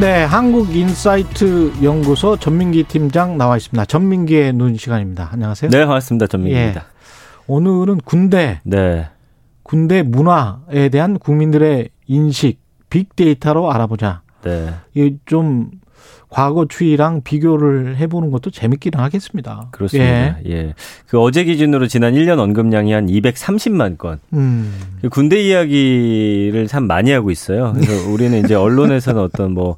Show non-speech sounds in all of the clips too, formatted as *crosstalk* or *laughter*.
네, 한국인사이트 연구소 전민기 팀장 나와 있습니다. 전민기의 눈 시간입니다. 안녕하세요. 네, 반갑습니다. 전민기입니다. 예. 오늘은 군대, 네. 군대 문화에 대한 국민들의 인식, 빅데이터로 알아보자. 네. 이좀 과거 추이랑 비교를 해보는 것도 재밌기는 하겠습니다. 그렇습니다. 예. 예. 그 어제 기준으로 지난 1년 언급량이 한 230만 건. 음. 그 군대 이야기를 참 많이 하고 있어요. 그래서 우리는 이제 언론에서는 *laughs* 어떤 뭐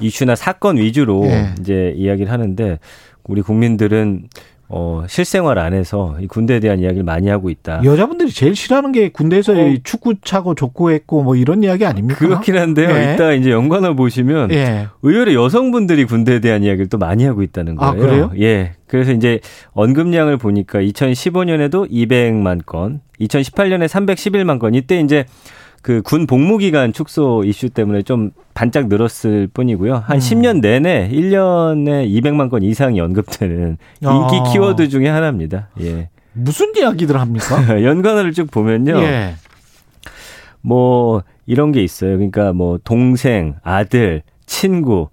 이슈나 사건 위주로 예. 이제 이야기를 하는데 우리 국민들은 어, 실생활 안에서 이 군대에 대한 이야기를 많이 하고 있다. 여자분들이 제일 싫어하는 게 군대에서 어. 축구 차고 족구 했고 뭐 이런 이야기 아닙니까? 그렇긴 한데요. 예. 이따 이제 연관을 보시면 예. 의외로 여성분들이 군대에 대한 이야기를 또 많이 하고 있다는 아, 거예요. 아, 그래요? 예. 그래서 이제 언급량을 보니까 2015년에도 200만 건, 2018년에 311만 건. 이때 이제 그 군 복무 기간 축소 이슈 때문에 좀 반짝 늘었을 뿐이고요. 한 음. 10년 내내 1년에 200만 건 이상이 언급되는 인기 아. 키워드 중에 하나입니다. 예. 무슨 이야기들 합니까? *laughs* 연관어를 쭉 보면요. 예. 뭐 이런 게 있어요. 그러니까 뭐 동생, 아들, 친구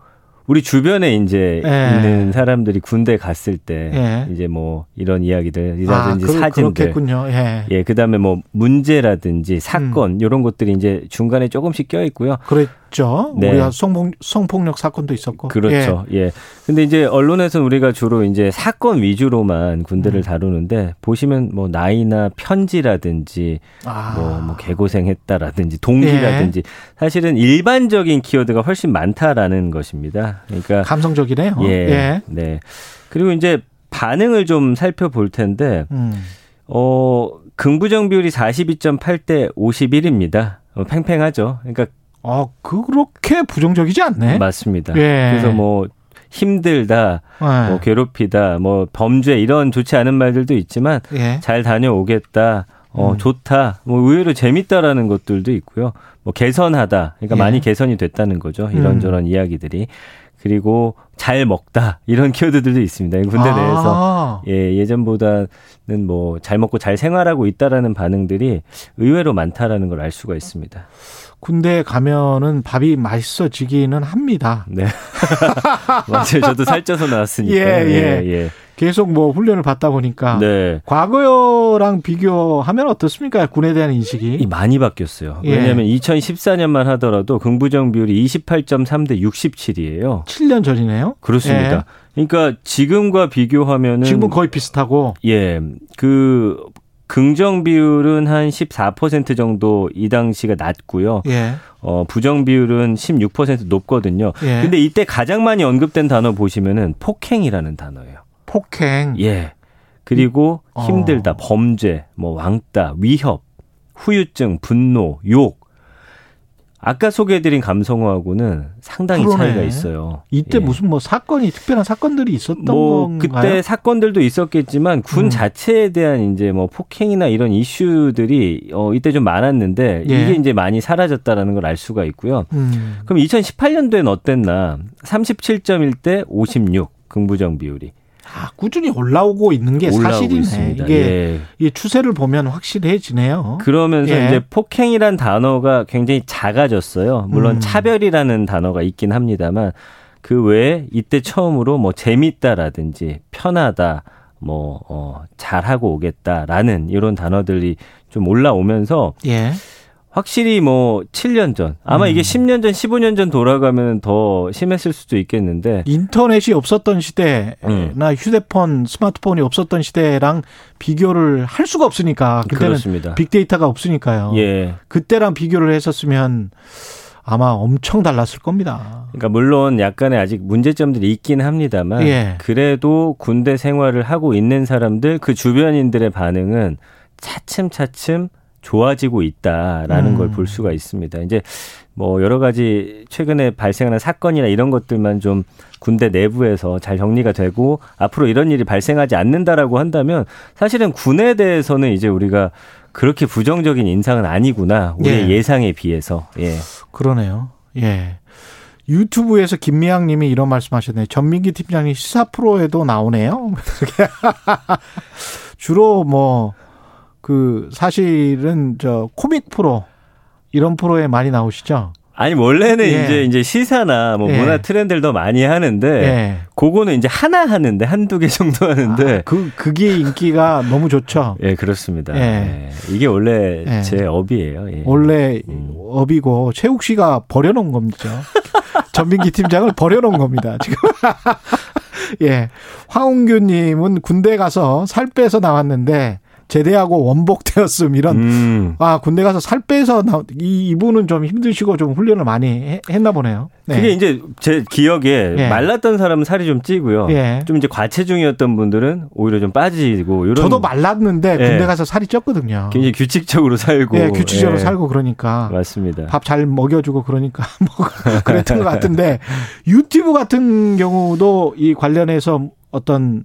우리 주변에 이제 예. 있는 사람들이 군대 갔을 때 예. 이제 뭐 이런 이야기들이라든지 아, 그, 사진들 그렇겠군요. 예. 예, 그다음에 뭐 문제라든지 사건 음. 이런 것들이 이제 중간에 조금씩 껴 있고요. 그 랬죠. 네. 우리가 성폭, 성폭력 사건도 있었고. 그렇죠. 예. 예. 근데 이제 언론에서는 우리가 주로 이제 사건 위주로만 군대를 음. 다루는데 보시면 뭐 나이나 편지라든지 아. 뭐, 뭐 개고생했다라든지 동기라든지 예. 사실은 일반적인 키워드가 훨씬 많다라는 것입니다. 그러니까 감성적이네요. 예. 예. 네. 그리고 이제 반응을 좀 살펴볼 텐데 음. 어 긍부정 비율이 42.8 대 51입니다. 어, 팽팽하죠. 그러니까 아, 그렇게 부정적이지 않네. 맞습니다. 예. 그래서 뭐 힘들다, 예. 뭐 괴롭히다, 뭐 범죄 이런 좋지 않은 말들도 있지만 예. 잘 다녀오겠다. 어, 음. 좋다. 뭐 의외로 재밌다라는 것들도 있고요. 뭐 개선하다. 그러니까 예. 많이 개선이 됐다는 거죠. 이런저런 음. 이야기들이. 그리고 잘 먹다 이런 키워드들도 있습니다. 군대 아. 내에서 예 예전보다는 뭐 잘 먹고 잘 생활하고 있다라는 반응들이 의외로 많다라는 걸 알 수가 있습니다. 군대 가면은 밥이 맛있어지기는 합니다. 네. *laughs* 맞아요. 저도 살쪄서 나왔으니까. *laughs* 예, 예. 예, 예. 계속 뭐 훈련을 받다 보니까 네. 과거랑 비교하면 어떻습니까? 군에 대한 인식이 많이 바뀌었어요. 예. 왜냐하면 2014년만 하더라도 긍부정 비율이 28.3대 67이에요. 7년 전이네요. 그렇습니다. 예. 그러니까 지금과 비교하면은 지금은 거의 비슷하고 예. 그 긍정 비율은 한 14% 정도 이 당시가 낮고요. 예. 어, 부정 비율은 16% 높거든요. 예. 근데 이때 가장 많이 언급된 단어 보시면은 폭행이라는 단어예요. 폭행. 예. 그리고 음. 힘들다, 어. 범죄, 뭐 왕따, 위협, 후유증, 분노, 욕. 아까 소개해드린 감성어하고는 상당히 그러네. 차이가 있어요. 이때 예. 무슨 뭐 사건이 특별한 사건들이 있었던 뭐 건가요? 그때 사건들도 있었겠지만 군 음. 자체에 대한 이제 뭐 폭행이나 이런 이슈들이 어 이때 좀 많았는데 예. 이게 이제 많이 사라졌다라는 걸 알 수가 있고요. 음. 그럼 2018년도엔 어땠나? 37.1대 56 긍부정 비율이. 아, 꾸준히 올라오고 있는 게 사실이네. 있습니다. 이게, 예. 이 추세를 보면 확실해지네요. 그러면서 예. 이제 폭행이란 단어가 굉장히 작아졌어요. 물론 음. 차별이라는 단어가 있긴 합니다만 그 외에 이때 처음으로 뭐 재밌다라든지 편하다, 뭐, 어, 잘하고 오겠다라는 이런 단어들이 좀 올라오면서 예. 확실히 뭐 7년 전 아마 음. 이게 10년 전 15년 전 돌아가면 더 심했을 수도 있겠는데 인터넷이 없었던 시대나 음. 휴대폰 스마트폰이 없었던 시대랑 비교를 할 수가 없으니까 그때는 그렇습니다. 빅데이터가 없으니까요. 예. 그때랑 비교를 했었으면 아마 엄청 달랐을 겁니다. 그러니까 물론 약간의 아직 문제점들이 있긴 합니다만 예. 그래도 군대 생활을 하고 있는 사람들 그 주변인들의 반응은 차츰차츰 좋아지고 있다라는 음. 걸볼 수가 있습니다. 이제 뭐 여러 가지 최근에 발생하는 사건이나 이런 것들만 좀 군대 내부에서 잘 정리가 되고 앞으로 이런 일이 발생하지 않는다라고 한다면 사실은 군에 대해서는 이제 우리가 그렇게 부정적인 인상은 아니구나. 우리의 예. 상에 비해서. 예. 그러네요. 예. 유튜브에서 김미양 님이 이런 말씀 하셨네요. 전민기 팀장님 시사 프로에도 나오네요. *laughs* 주로 뭐, 그, 사실은 저 코믹 프로, 이런 프로에 많이 나오시죠? 아니 원래는 예. 이제 이제 시사나 뭐 예. 문화 트렌드를 더 많이 하는데 예. 그거는 이제 하나 하는데 한두 개 정도 하는데 아, 그 그게 인기가 너무 좋죠. *laughs* 예, 그렇습니다. 예. 예. 이게 원래 예. 제 업이에요. 원래 음. 업이고 최욱 씨가 버려 놓은 겁니다. *laughs* 전민기 팀장을 버려 놓은 겁니다. 지금. *laughs* 예. 황웅규님은 군대 가서 살 빼서 나왔는데 제대하고 원복되었음 이런 음. 아 군대 가서 살 빼서 나, 이 이분은 좀 힘드시고 좀 훈련을 많이 해, 했나 보네요. 네. 그게 이제 제 기억에 예. 말랐던 사람은 살이 좀 찌고요. 예. 좀 이제 과체중이었던 분들은 오히려 좀 빠지고 이런. 저도 말랐는데 군대 예. 가서 살이 쪘거든요. 굉장히 규칙적으로 살고. 예, 규칙적으로 예. 살고 그러니까. 맞습니다. 밥 잘 먹여주고 그러니까 *laughs* 뭐 그랬던 것 같은데 유튜브 같은 경우도 이 관련해서 어떤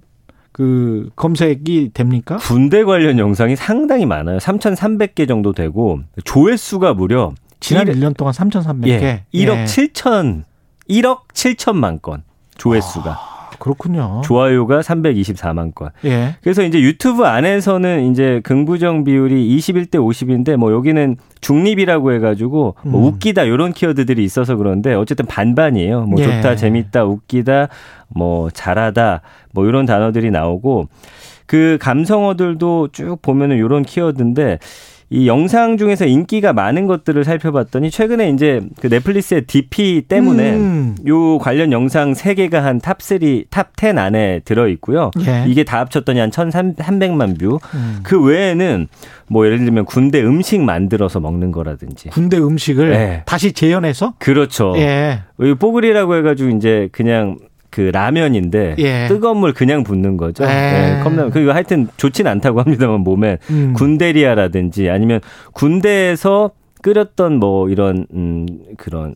그 검색이 됩니까? 군대 관련 영상이 상당히 많아요. 3,300개 정도 되고 조회수가 무려 지난 1, 년 동안 3,300개. 예, 1억 예. 7천 1억 7천만 건 조회수가. 아. 그렇군요. 좋아요가 324만 건. 예. 그래서 이제 유튜브 안에서는 이제 긍부정 비율이 21대 50인데 뭐 여기는 중립이라고 해가지고 뭐 음. 웃기다 이런 키워드들이 있어서 그런데 어쨌든 반반이에요. 뭐 예. 좋다, 재밌다, 웃기다, 뭐 잘하다, 뭐 이런 단어들이 나오고 그 감성어들도 쭉 보면은 이런 키워드인데 이 영상 중에서 인기가 많은 것들을 살펴봤더니 최근에 이제 그 넷플릭스의 DP 때문에 음. 요 관련 영상 3개가 한 top 3, top 10 안에 들어 있고요. 예. 이게 다 합쳤더니 한 1,300만 view. 음. 그 외에는 뭐 예를 들면 군대 음식 만들어서 먹는 거라든지. 군대 음식을 네. 다시 재현해서? 그렇죠. 예. 뽀글이라고 해 가지고 이제 그냥 그 라면인데 예. 뜨거운 물 그냥 붓는 거죠. 예. 예, 컵라면. 그리고 하여튼 좋진 않다고 합니다만 몸에 음. 군대리아라든지 아니면 군대에서 끓였던 뭐 이런 음 그런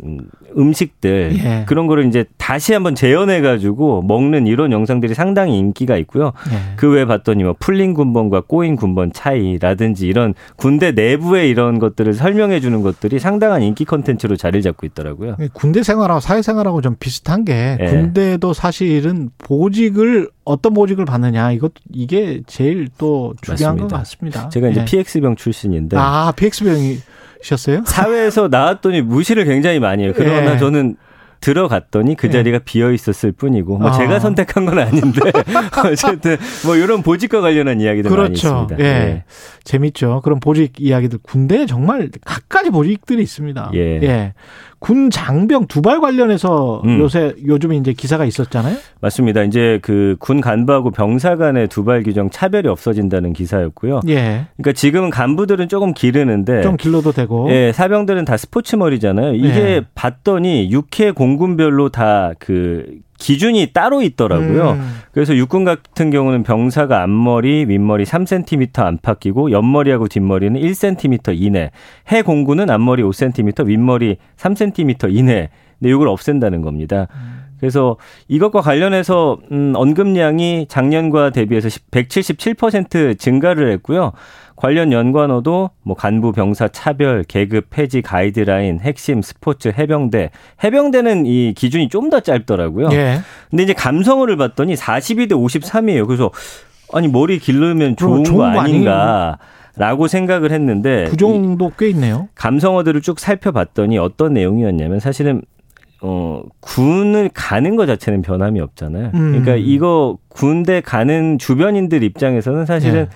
음식들 예. 그런 거를 이제 다시 한번 재현해 가지고 먹는 이런 영상들이 상당히 인기가 있고요. 예. 그 외에 봤더니 뭐 풀린 군번과 꼬인 군번 차이라든지 이런 군대 내부의 이런 것들을 설명해 주는 것들이 상당한 인기 컨텐츠로 자리를 잡고 있더라고요. 예, 군대 생활하고 사회 생활하고 좀 비슷한 게 예. 군대도 사실은 보직을 어떤 보직을 받느냐 이것 이게 제일 또 중요한 맞습니다. 것 같습니다. 제가 이제 예. PX병 출신인데 아 PX병이 셨어요? 사회에서 나왔더니 무시를 굉장히 많이 해요. 그러나 예. 저는 들어갔더니 그 예. 자리가 예. 비어 있었을 뿐이고 뭐 아. 제가 선택한 건 아닌데 *laughs* *laughs* 어쨌든 뭐 이런 보직과 관련한 이야기들 그렇죠. 많이 있습니다. 예. 예. 재밌죠. 그런 보직 이야기들 군대에 정말 각 가지 보직들이 있습니다. 예. 예. 군 장병 두발 관련해서 음. 요새 요즘 이제 기사가 있었잖아요. 맞습니다. 이제 그 군 간부하고 병사 간의 두발 규정 차별이 없어진다는 기사였고요. 예. 그러니까 지금은 간부들은 조금 기르는데 좀 길러도 되고. 예, 사병들은 다 스포츠 머리잖아요. 이게 예. 봤더니 육해 공군별로 다 그 기준이 따로 있더라고요. 음. 그래서 육군 같은 경우는 병사가 앞머리, 윗머리 3cm 안팎 끼고 옆머리하고 뒷머리는 1cm 이내, 해 공군은 앞머리 5cm, 윗머리 3cm 이내. 근데 이걸 없앤다는 겁니다. 음. 그래서 이것과 관련해서 음 언급량이 작년과 대비해서 177% 증가를 했고요. 관련 연관어도 뭐 간부 병사 차별, 계급 폐지 가이드라인, 핵심 스포츠 해병대. 해병대는 이 기준이 좀 더 짧더라고요. 예. 근데 이제 감성어를 봤더니 42대 53이에요. 그래서 아니 머리 길르면 좋은, 좋은 거 아닌가. 라고 생각을 했는데 그 정도 꽤 있네요. 감성어들을 쭉 살펴봤더니 어떤 내용이었냐면 사실은 어, 군을 가는 것 자체는 변함이 없잖아요. 음. 그러니까 이거 군대 가는 주변인들 입장에서는 사실은 네.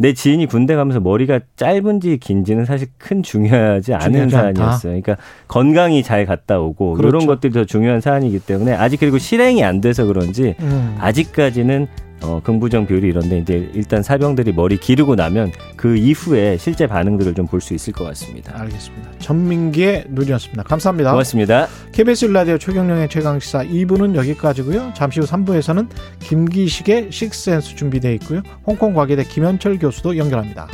내 지인이 군대 가면서 머리가 짧은지 긴지는 사실 큰 중요하지 않은 사안이었어요. 그러니까 건강이 잘 갔다 오고 그렇죠. 이런 것들이 더 중요한 사안이기 때문에 아직 그리고 실행이 안 돼서 그런지 음. 아직까지는 어, 긍부정 비율이 이런데 이제 일단 사병들이 머리 기르고 나면 그 이후에 실제 반응들을 좀 볼 수 있을 것 같습니다. 알겠습니다. 전민기의 눈이었습니다. 감사합니다. 고맙습니다. KBS 라디오 최경령의 최강시사 2부는 여기까지고요. 잠시 후 3부에서는 김기식의 식센스 준비되어 있고요. 홍콩 과기대 김현철 교수도 연결합니다.